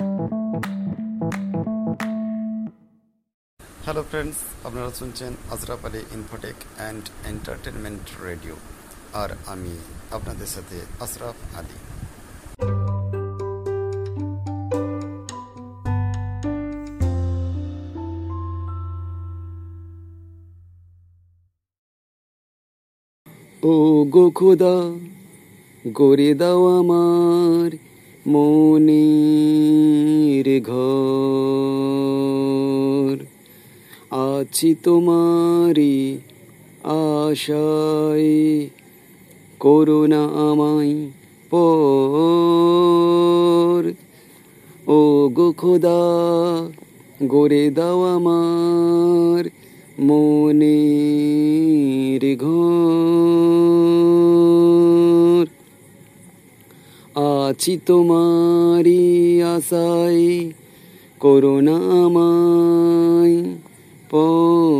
Hello friends আপনারা শুনছেন Azraf Ali infotech and entertainment radio আর আমি আপনাদের সাথে আশরাফ আলী। ও গো খোদা, গড়ে দাও আমার মনের ঘর। আছি তোমারি আশায় করোনা আমায় পর। ও গো খোদা, গড়ে দাও আমার মনের ঘর। আছি তোমারি আশায় করোনা আমায় পর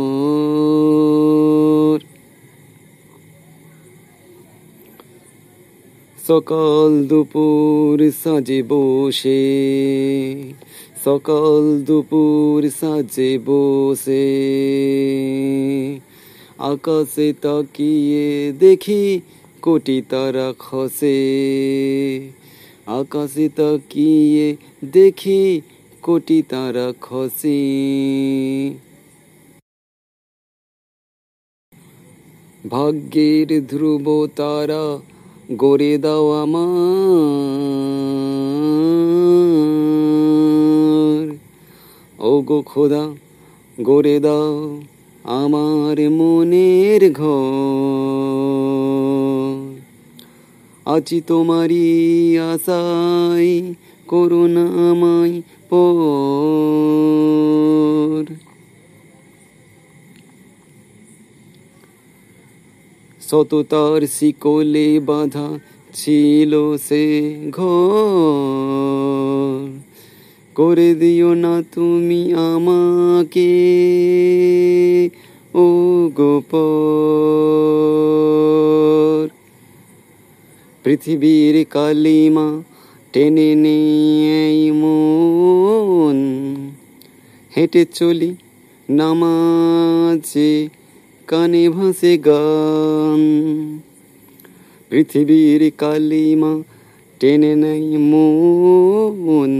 সকাল দুপুর সাজে বসে, সকাল দুপুর সাজে বসে। আকাশে তাকিয়ে দেখি কোটি তারা খসে। আকাশে তাকিয়ে দেখি কোটি তারা খসে। ভাগ্যের ধ্রুব তারা গড়ে দাও আমার। ও গো খোদা, গড়ে দাও আমার মনের ঘর। আছি তোমারই আশায় করুণা আমায় পর। সততার শিকলে বাঁধা ছিল সে ঘর। করে দিও না তুমি আমাকে, ও গোপর পৃথিবীর কালিমা টেনে নিয়ে মন হেঁটে চলি নামাজে, কানে ভাসে গান। পৃথিবীর কালিমা টেনে নেই মন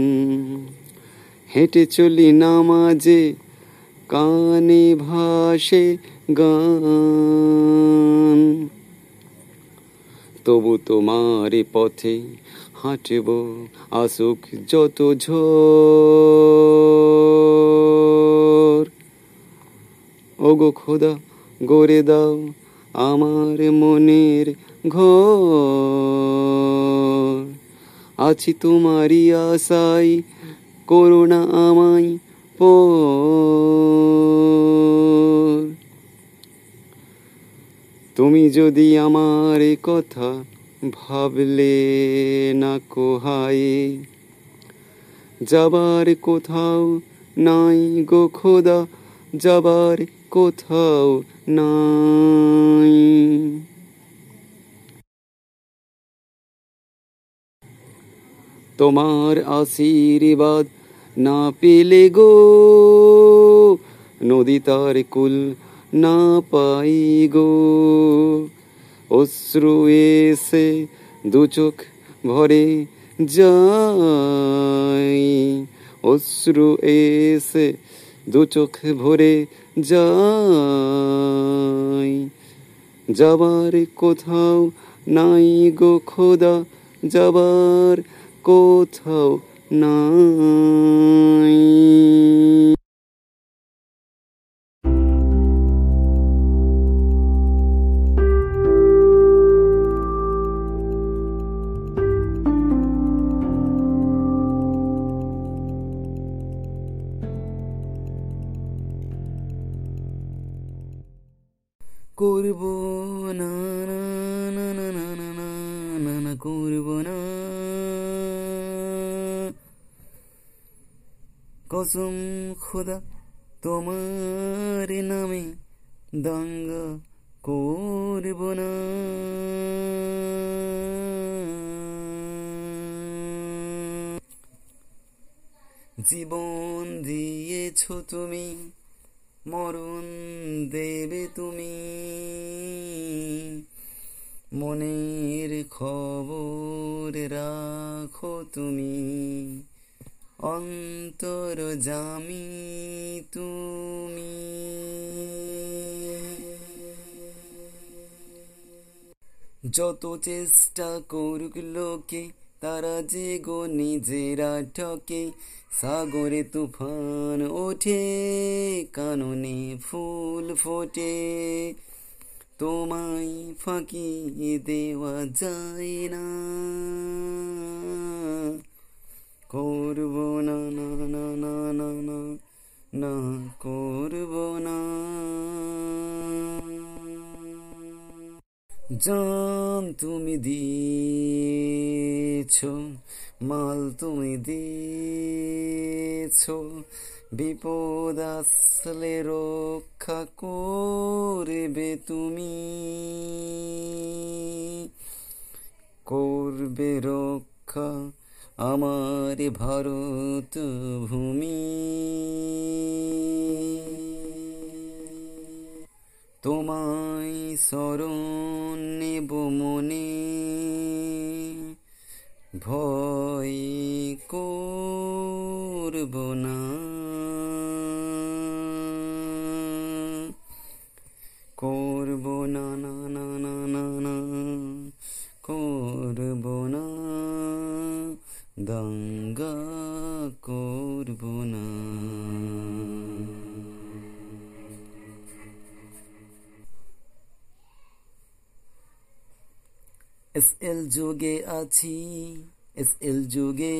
হেঁটে চলি নামাজে, কানে ভাসে গান। তবু তোমার পথে হাঁটব, আসুক যত ঝড় ওগো খোদা, গড়ে দাও আমার মনের ঘর। আছি তোমারই আশাই করুণা আমায় পর। তুমি যদি আমার কথা ভাবলে না কোহায়। যাবার কোথাও নাই গো খোদা, যাবার কোথাও নাই। তোমার আশীর্বাদ না পেলে গো, নদী তার কুল না পাই গো অশ্রু এসে দু চোখ ভরে যাই অশ্রু এসে দু চোখ ভরে যাই যাবার কোথাও নাই গো খোদা, যাবার কোথাও নাই। খোদা, তোমার নামে দাঙ্গা করব না। জীবন দিয়েছ তুমি, মরণ দেবে তুমি। মনের খবর রাখো তুমি। অন্তর জামি তুমি। যত চেষ্টা করুক লোকে, তারা যে গো নিজেরা ঠকে। সাগরে তুফান ওঠে, কাননে ফুল ফোটে। তোমায় ফাঁকি দেওয়া যায় না। করব না না না না না না না করব না। জান তুমি দিয়েছ, মাল তুমি দিয়েছ, বিপদ আসলে রক্ষা করবে তুমি। করবে রক্ষা আমার ভারত ভূমি। তোমায় স্মরণ নেব মনে। ভয় করব না। করব না না না না না দাঙ্গা করব না এস এল যুগে আছি এস এল যুগে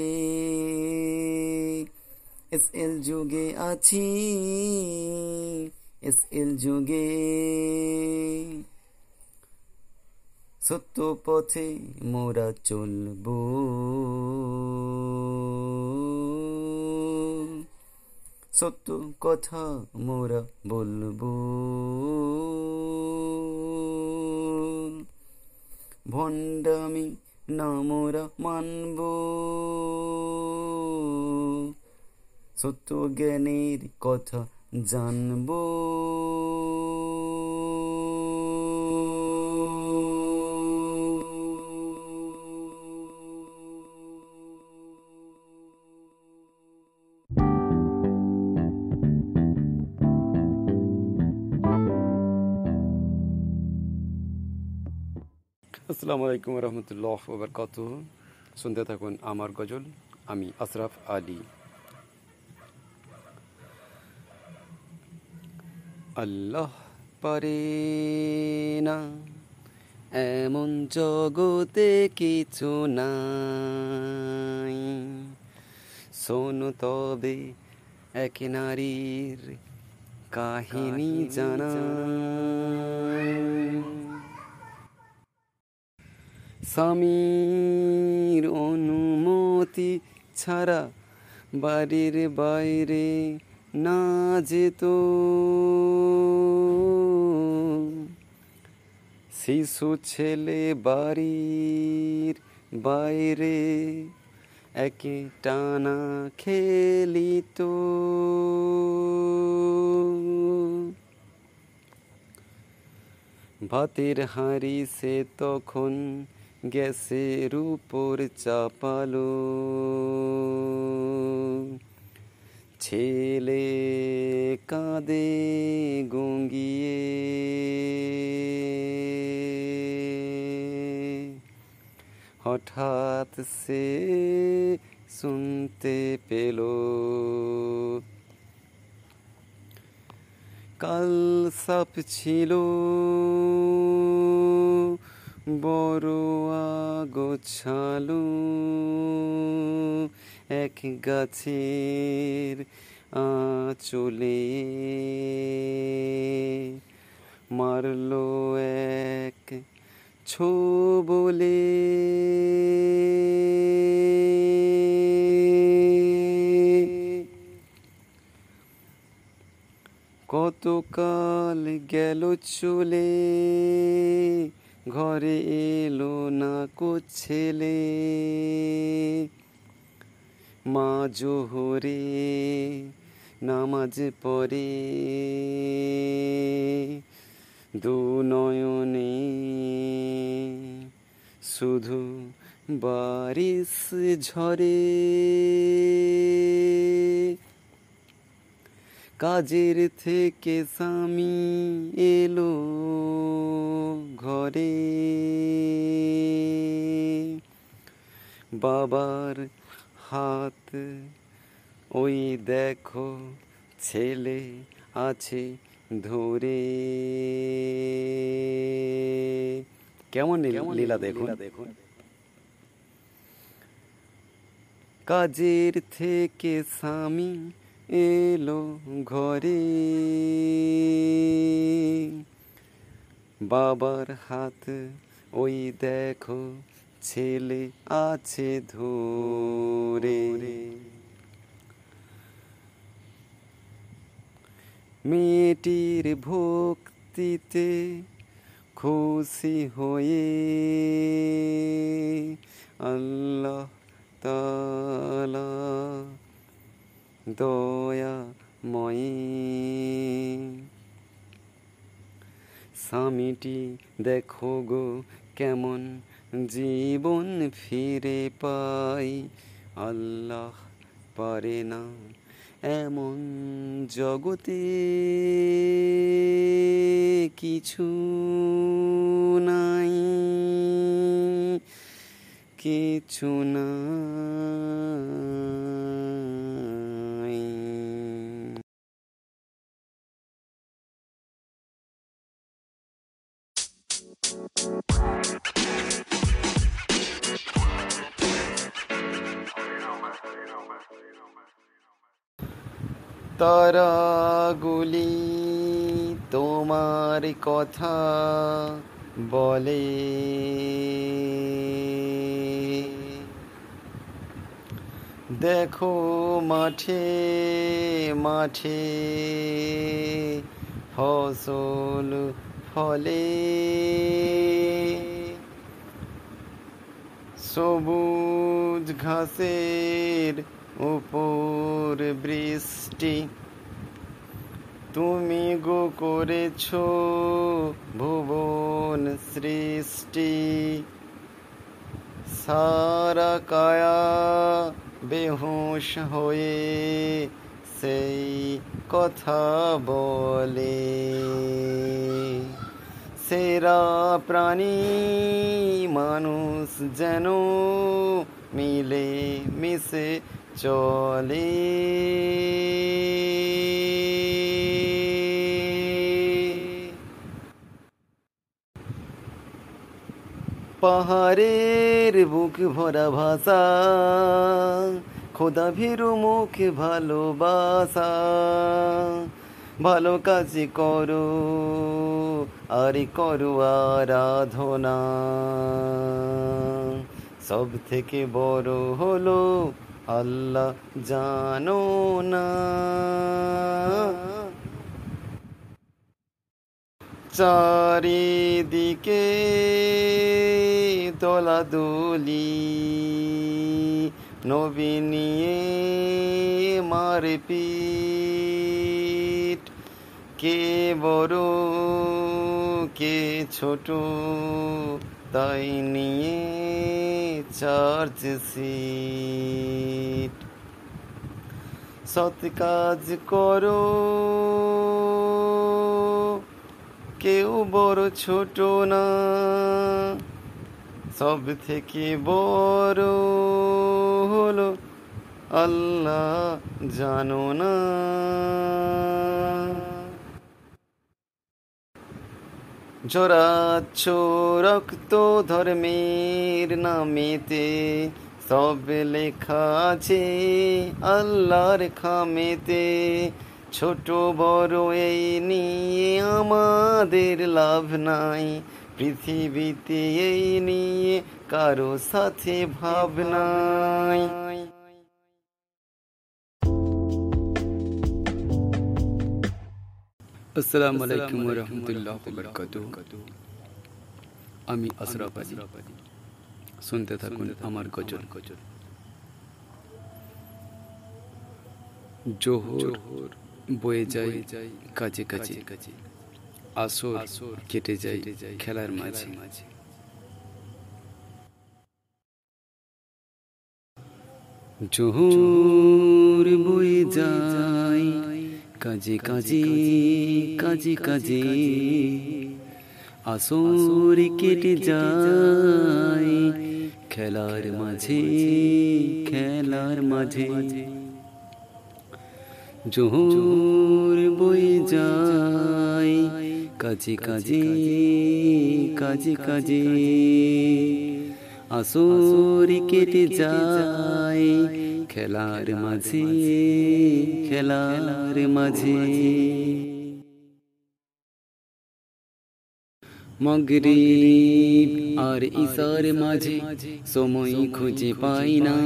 এস এল যুগে আছি এস এল যুগে সত্য পথে মোরা চলবো। সত্য কথা মোরা বলব। ভণ্ডামি না মোরা মানব। সত্য জ্ঞানের কথা জানব। আসসালামু আলাইকুম রহমতুল্লাহ ওবরকাত শুনতে থাকুন আমার গজল আমি আশরাফ আলী। আল্লাহ পারে না এমন জগতে কিছু নাই। শোনো তবে এক নারীর কাহিনী জানা স্বামীর অনুমতি ছাড়া বাড়ির বাইরে না যেত। শিশু ছেলে বাড়ির বাইরে একে টানা খেলিত। ভাতের হাঁড়ি সে তখন গ্যাসের উপর চাপালো। ছেলে কাঁদে গঙ্গিয়ে। হঠাৎ সে শুনতে পেল। কাল সাপ ছিল। বড় গোছালু এক গাছের আঁচলে মারলো এক ছো বলে কতকাল গেল চলে ঘরে এলো না কো ছেলে। মা জোহরে নামাজ পড়ে। দু নয়নে শুধু বারিশ ঝরে। কাজের থেকে স্বামী এলো ঘরে। বাবার হাত ওই দেখো ছেলে আছে ধরে। কেমন লীলা- দেখুন। দেখুন। কাজের থেকে স্বামী এলো ঘরে। বাবার হাত ওই দেখো, ছেলে আছে ধরে। মেয়েটির ভক্তিতে খুশি হয়ে আল্লাহ তালা দয়াময়ী স্বামীটি দেখো গো কেমন জীবন ফিরে পাই। আল্লাহ পারে না এমন জগতে কিছু নাই। কিছু নাই তারাগুলি তোমার কথা বলে। দেখো মাঠে মাঠে ফসল ফলে। সবুজ ঘাসের উপর বৃষ্টি তুমি গো করেছ ভুবন সৃষ্টি। সারা কায়া বেহুশ হয়ে সেই কথা বলে। সেরা প্রাণী মানুষ যেন মিলে মিশে চলে পাহাড়ের বুক ভরা ভাষা, খোদা ভীরু মুখ ভালোবাসা। ভালো কাজ করো, আর করো আরাধনা। সব থেকে বড় হলো আল্লাহ জানো না। চারিদিকে দোলাদুলি নবী নিয়ে মারপিট। কে বড় কে ছোট তাই নিয়ে চার্চ সিট। সৎ কাজ করো। কেউ বড় ছোট না। সব থেকে বড় হলো আল্লাহ জানো না। জড়াচ্ছ রক্ত ধর্মের নামেতে সব লেখা আছে আল্লাহর খামেতে। ছোট বড় এই নিয়ে আমাদের লাভ নাই, পৃথিবীতে এই নিয়ে কারও সাথে ভাবনাই আসসালামু আলাইকুম ওয়া রাহমাতুল্লাহি ওয়া বারাকাতুহু আমি আশরাফ আলী শুনতে থাকুন আমার গজল। গজল। জোহর বয়ে যায় কাজে কাজে আসর কেটে যায় খেলার মাঝে। জোহর বয়ে যায় কাজে কাজে কাজে কাজে আসর কেটে যায় খেলার মাঝে খেলার মাঝে। জোহর বয়ে যায় কাজে কাজে কাজে কাজে আসর কেটে যায় খেলার মাঝে খেলার মাঝে মগরিব আর ইসার মাঝে সময় খুঁজে পাই না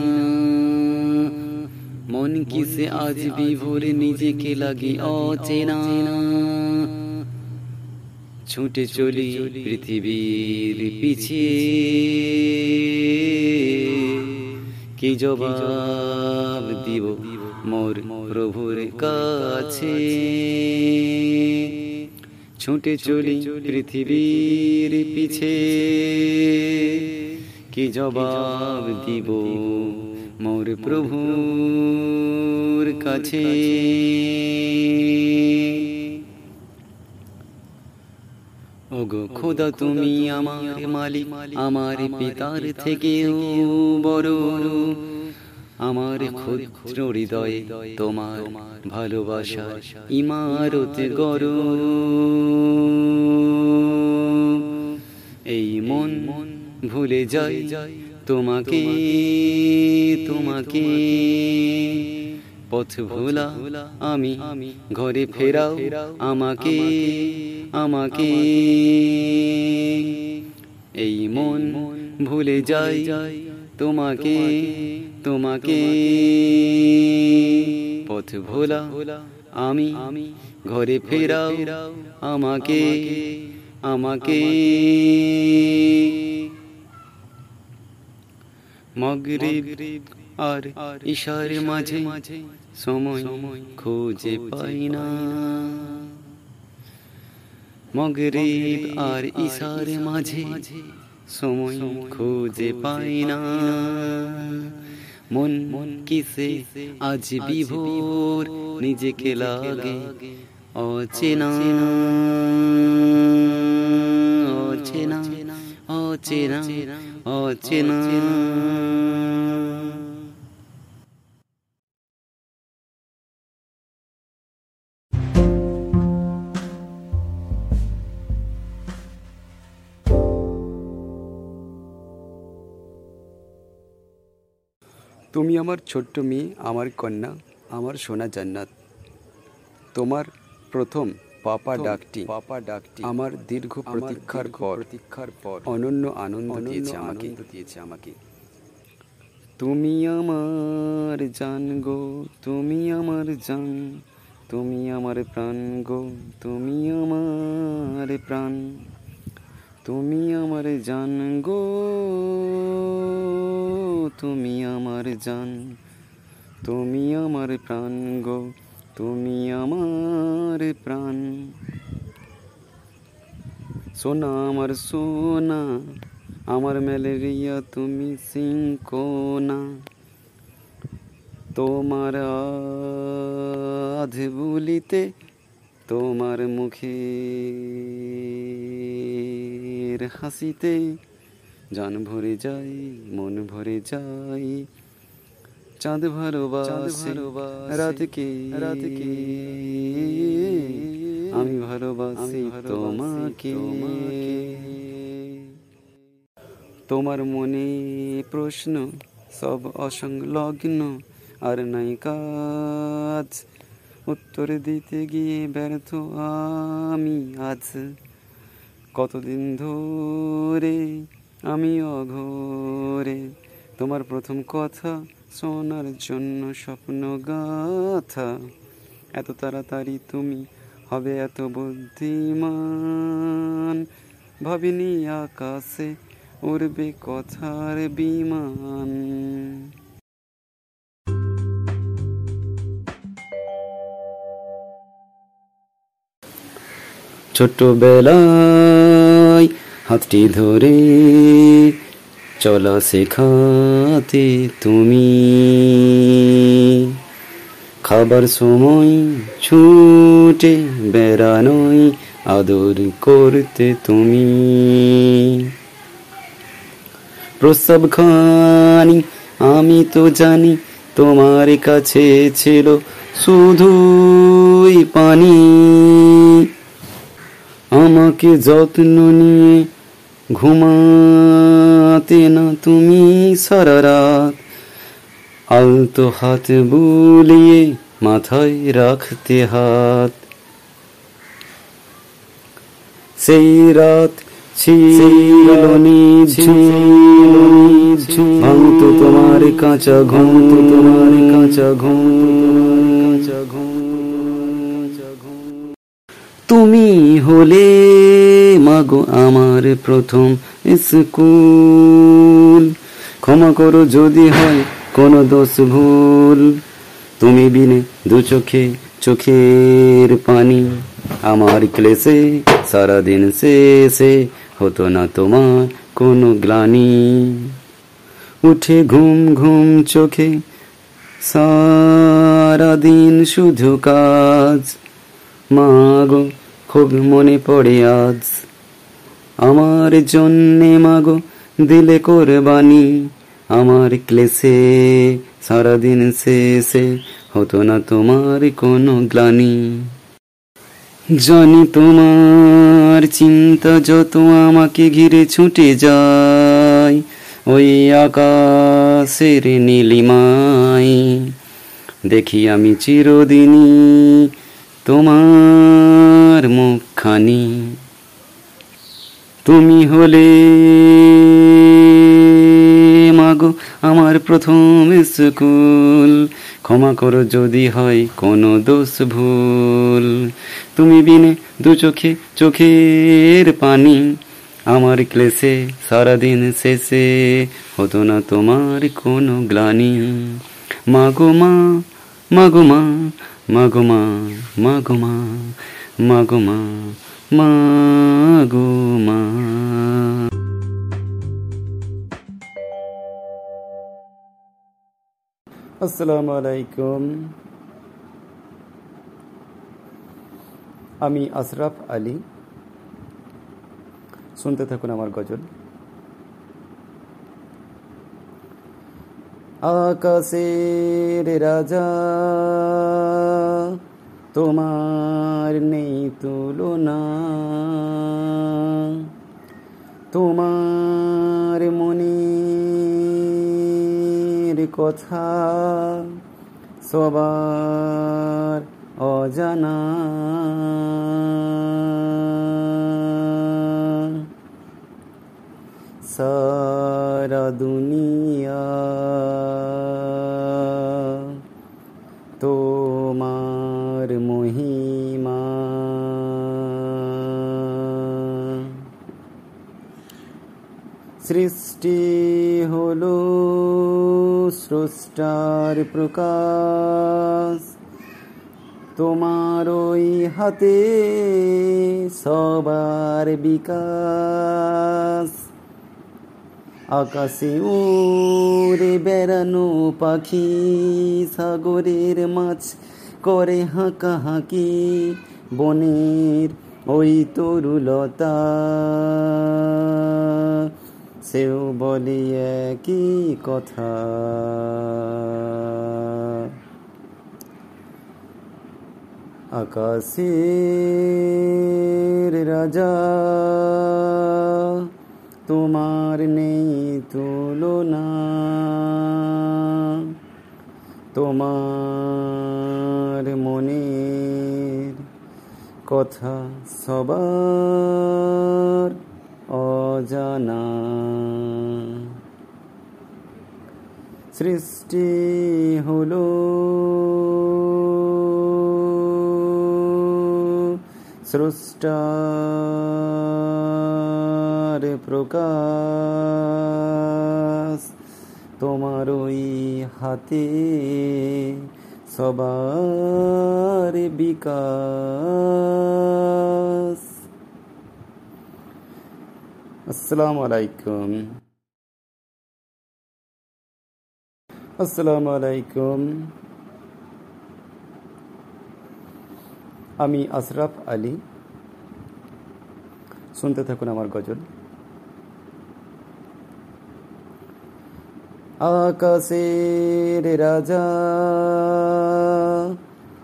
মন কিসে আজ বিভোর নিজেকে লাগে অচেনা ছুটে চলি পৃথিবীর পিছিয়ে কি জবাব দিব মোর প্রভুর কাছে? ছুটে চলি পৃথিবীর পিছে। কি জবাব দিব মোর প্রভুর কাছে? ওগো খোদা তুমি আমার মালিক, আমার পিতার থেকেও বড়। আমার ক্ষুদ্র হৃদয়ে তোমার ভালোবাসা ইমারত গড়। এই মন ভুলে যাই তোমাকে তোমাকে। পথ ভোলা আমি ঘরে ফেরাও আমাকে আমাকে। এই মন ভুলে যাই তোমাকে তোমাকে পথ ভোলা আমি ঘরে ফেরাও আমাকে আমাকে মগরিব আর ইশার মাঝে মাঝে সময় খুঁজে পাই না। মগরিব আর ইশার মাঝে সময় খুঁজে পাই না। মন মন কিসে আজ বিভোর, নিজেকে লাগে অচেনা। অচেনা অচেনা অচেনা। তুমি আমার ছোট্ট মেয়ে আমার কন্যা আমার সোনা জান্নাত। তোমার প্রথম পাপা ডাকটি পাপা ডাকটি আমার দীর্ঘ প্রতীক্ষার পর প্রতীক্ষার পর অনন্য আনন্দ দিয়েছে আমাকে। দিয়েছে আমাকে। তুমি আমার জান গো তুমি আমার জান তুমি আমার প্রাণ গো তুমি আমার প্রাণ তুমি আমার জান গো। তুমি আমার জান, তুমি আমার প্রাণ গো, তুমি আমার প্রাণ। সোনা আমার সোনা, আমার ম্যালেরিয়া তুমি সিংকোনা তোমার আধ বলিতে তোমার মুখের হাসিতে জান ভরে যাই মন ভরে যাই। চাঁদ ভালোবাসে রাতকে। রাতকে। আমি ভালোবাসি তোমাকে। তোমার মনে প্রশ্ন সব অসংলগ্ন আর নাই কাজ। উত্তর দিতে গিয়ে ব্যর্থ আমি আজ। কতদিন ধরে আমি অঘরে তোমার প্রথম কথা শোনার জন্য স্বপ্ন গাথা। এত তাড়াতাড়ি তুমি হবে এত বুদ্ধিমান। ভাবিনি আকাশে উড়বে কথার বিমান। ছোটবেলা হাতটি ধরে, চলা শেখাতে তুমি। খাবার সময় ছুটে বেড়ানোই আদর করতে তুমি। প্রস্তাব খানি, আমি তো জানি তোমার কাছে ছিল শুধুই পানি। আমাকে যত্ন নিয়ে ঘুমাতে না তুমি সারা রাত আলতো হাত বুলিয়ে মাথায় রাখতে হাত। সেই রাত ভাঙত তোমার কাঁচা ঘুম, তোমার কাঁচা ঘুম কাঁচা ঘুম। তুমি হলে মাগো আমার প্রথম স্কুল। ক্ষমা করো যদি হয় কোনো দোষ ভুল। তুমি বিনে দু চোখে চোখের পানি। আমার ক্লেশে সারাদিন শেষে হতো না তোমার কোনো গ্লানি। উঠে ঘুম ঘুম চোখে সারাদিন শুধু কাজ। মাগো খুব মনে পড়ে আজ। আমার জন্যে মাগো দিলে কোরবানি। আমার ক্লেশে সারাদিন শেষে হতো না তোমার কোনো গ্লানি। জানি তোমার চিন্তা যত আমাকে ঘিরে ছুটে যায়, ওই আকাশের নীলিমায়। দেখি আমি চিরদিনই তোমার মুখখানি তুমি হলে মাগো আমার প্রথম স্কুল। ক্ষমা করো যদি হয় কোনো দোষ ভুল। তুমি বিনে দু চোখে চোখের পানি। আমার ক্লেশে সারাদিন শেষে হতো না তোমার কোনো গ্লানি। মাগো মা মাগো মা মাগো মা মাগো মা মাগো মা মাগো মা। আসসালামু আলাইকুম। আমি আশরাফ আলী। শুনতে থাকুন আমার গজল। আকাশের রাজা তোমার নেই তুলনা। তোমার মনের কথা সবার অজানা। সারা দুনিয়া সৃষ্টি হল স্রষ্টার প্রকাশ। তোমার ওই হাতে সবার বিকাশ। আকাশে উড়ে বেড়ানো পাখি সাগরের মাছ করে হাঁকা হাঁকি বনের ওই তরুলতা সেও বলে একই কথা। আকাশের রাজা তোমার নেই তুলনা। তোমার মনের কথা সবার অজানা সৃষ্টি হলো স্রষ্টার প্রকাশ। তোমার ওই হাতে সবার বিকাশ। আসসালামু আলাইকুম। আসসালামু আলাইকুম। আমি আশরাফ আলী। শুনতে থাকুন আমার গজল। আকাশের রাজা,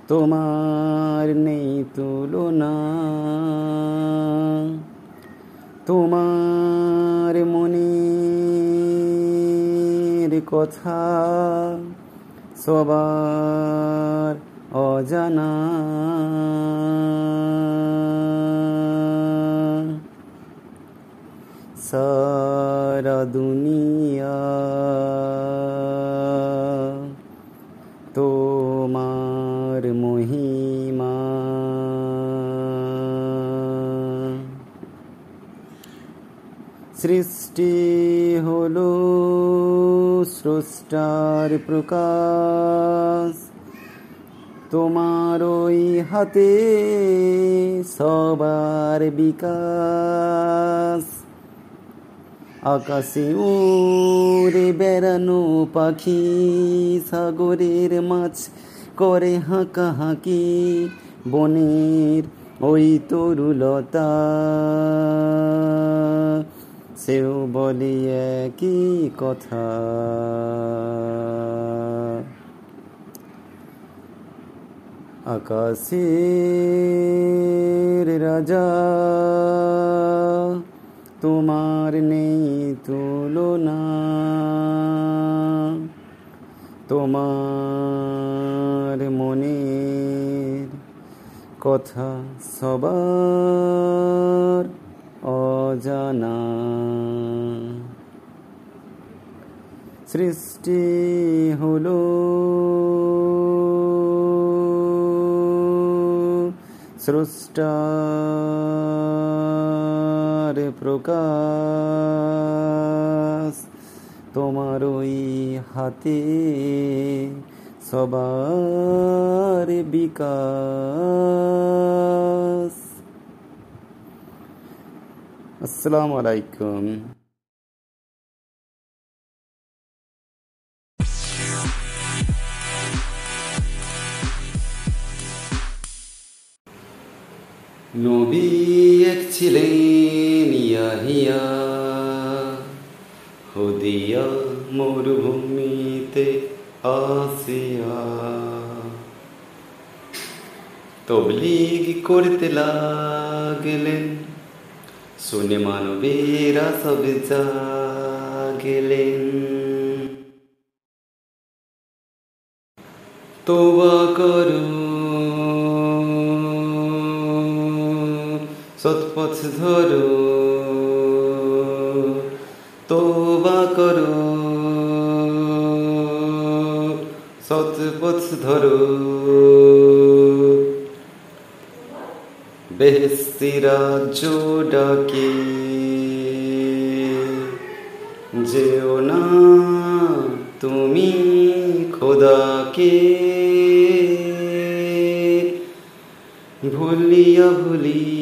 তোমার নেই তুলনা। তোমার মনের কথা সবার অজানা। সারা দুনিয়া স্রষ্টার প্রকাশ। তোমার ওই হাতে সবার বিকাশ। আকাশে উড়ে বেড়ানো পাখি সাগরের মাছ করে হাঁকা হাঁকি বনের ওই তরুলতা। সেও বলে একই কথা? আকাশের রাজা তোমার নেই তুলনা। তোমার মনের কথা সবার অজানা। সৃষ্টি হলো। স্রষ্টার প্রকাশ তোমার ওই হাতে সবার বিকাশ। আসসালামু আলাইকুম। নবী এক ছিলেন ইয়াহিয়া। হুদিয়া মরুভূমিতে আসিয়া। তবলিগ করতে লাগলেন, শুনে মানবেরা সব তোবা করু। সৎপথ ধরো তোবা করো সৎপথ ধরো। বেহস্তি রাজ্য ডাকে, যেও না তুমি খোদাকে। ভুলিয়া ভুলিয়া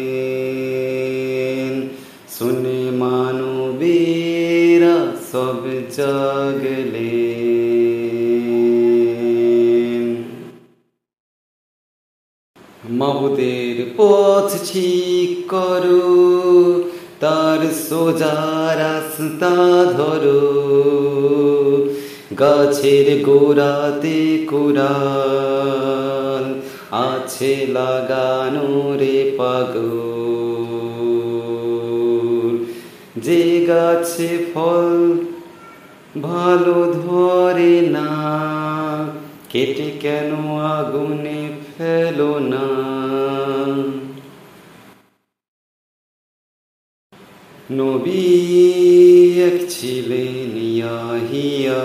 জাগলেন। মাবুদের পথ ঠিক করো, তার সোজা রাস্তা ধরো। গাছের গোড়াতে কোরআন আছে লাগানো রে পাগল। যে গাছে ফল ভালো ধরে না। কেটে কেন আগুনে ফেলো না? নবী এক ছিলেন ইয়াহিয়া।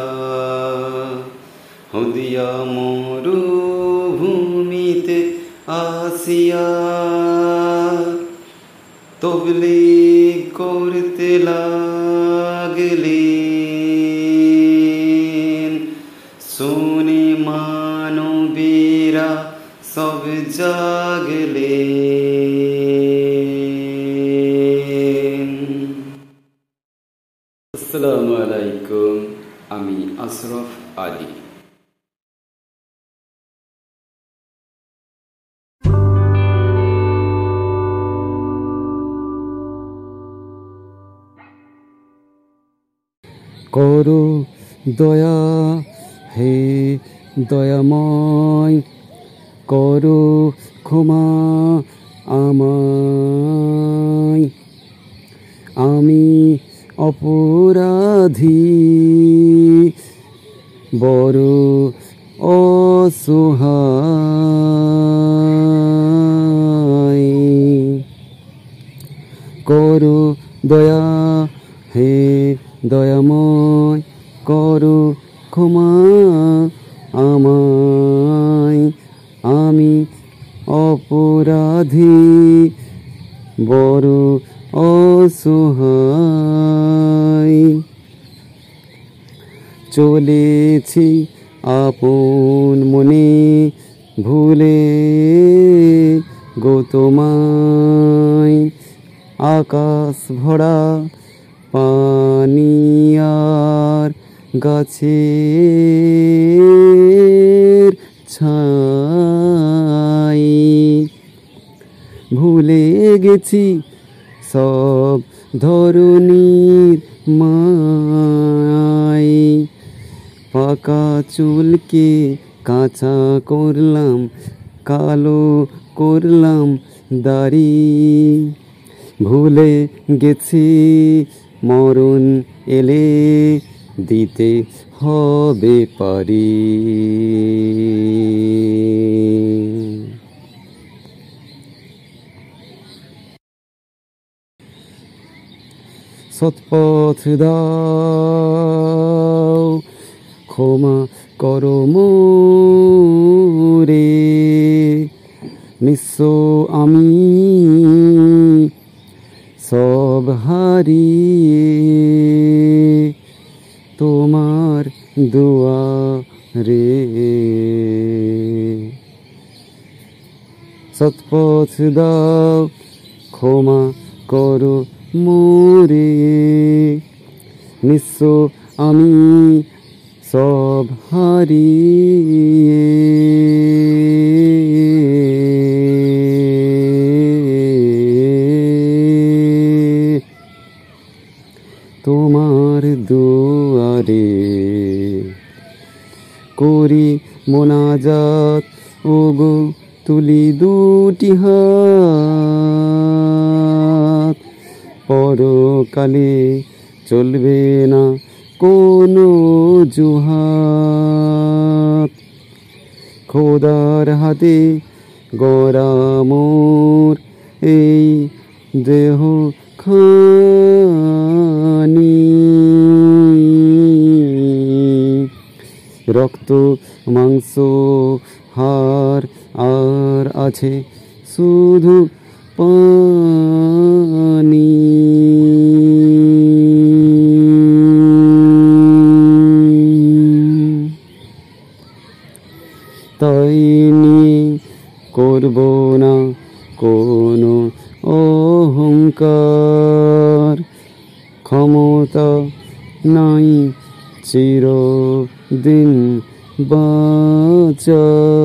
হদিয়া মরুভূমিতে আসিয়া তবলি করতে লাগলেন দয়া হে দয়াময় করো ক্ষমা আমায়। আমি অপরাধী বড় অসহায়। করো দয়া হে দয়াময় করো ক্ষমা আমায়। আমি অপরাধী, বড় অসহায়। চলেছি আপন মনে ভুলে গৌতমায় আকাশ ভরা পানিয়ার গাছের ছাই। ভুলে গেছি সব ধরনীর মাই। পাকা চুলকে কাঁচা করলাম, কালো করলাম দাড়ি। ভুলে গেছি মরণ এলে দিতে হবে পারি। সৎপথ দাও ক্ষমা করো মোরে। নিঃস্ব আমি দুয়ারে। সৎপথ দাও ক্ষমা করো মোরে। নিঃস্ব আমি সব হারিয়ে। মোনাজাত, ওগো তুলি দুটি হাত। পরকালে চলবে না কোনো জুহাত। খোদার হাতে গড়া মোর, এই দেহ খানি। রক্ত মাংস হার আর আছে শুধু পানি। তাই নিয়ে করব না কোনো অহংকার। ক্ষমতা নাই চিরদিন। 음. 버저